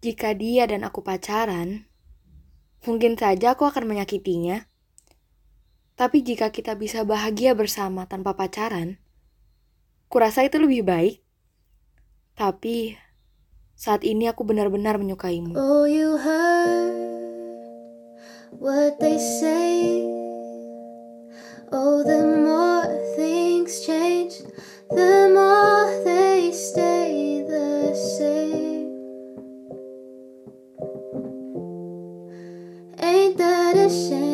Jika dia dan aku pacaran, mungkin saja aku akan menyakitinya. Tapi jika kita bisa bahagia bersama tanpa pacaran, kurasa itu lebih baik. Tapi saat ini aku benar-benar menyukaimu. Oh, you heard what they say. Oh, the more things change, the more they stay the same. share.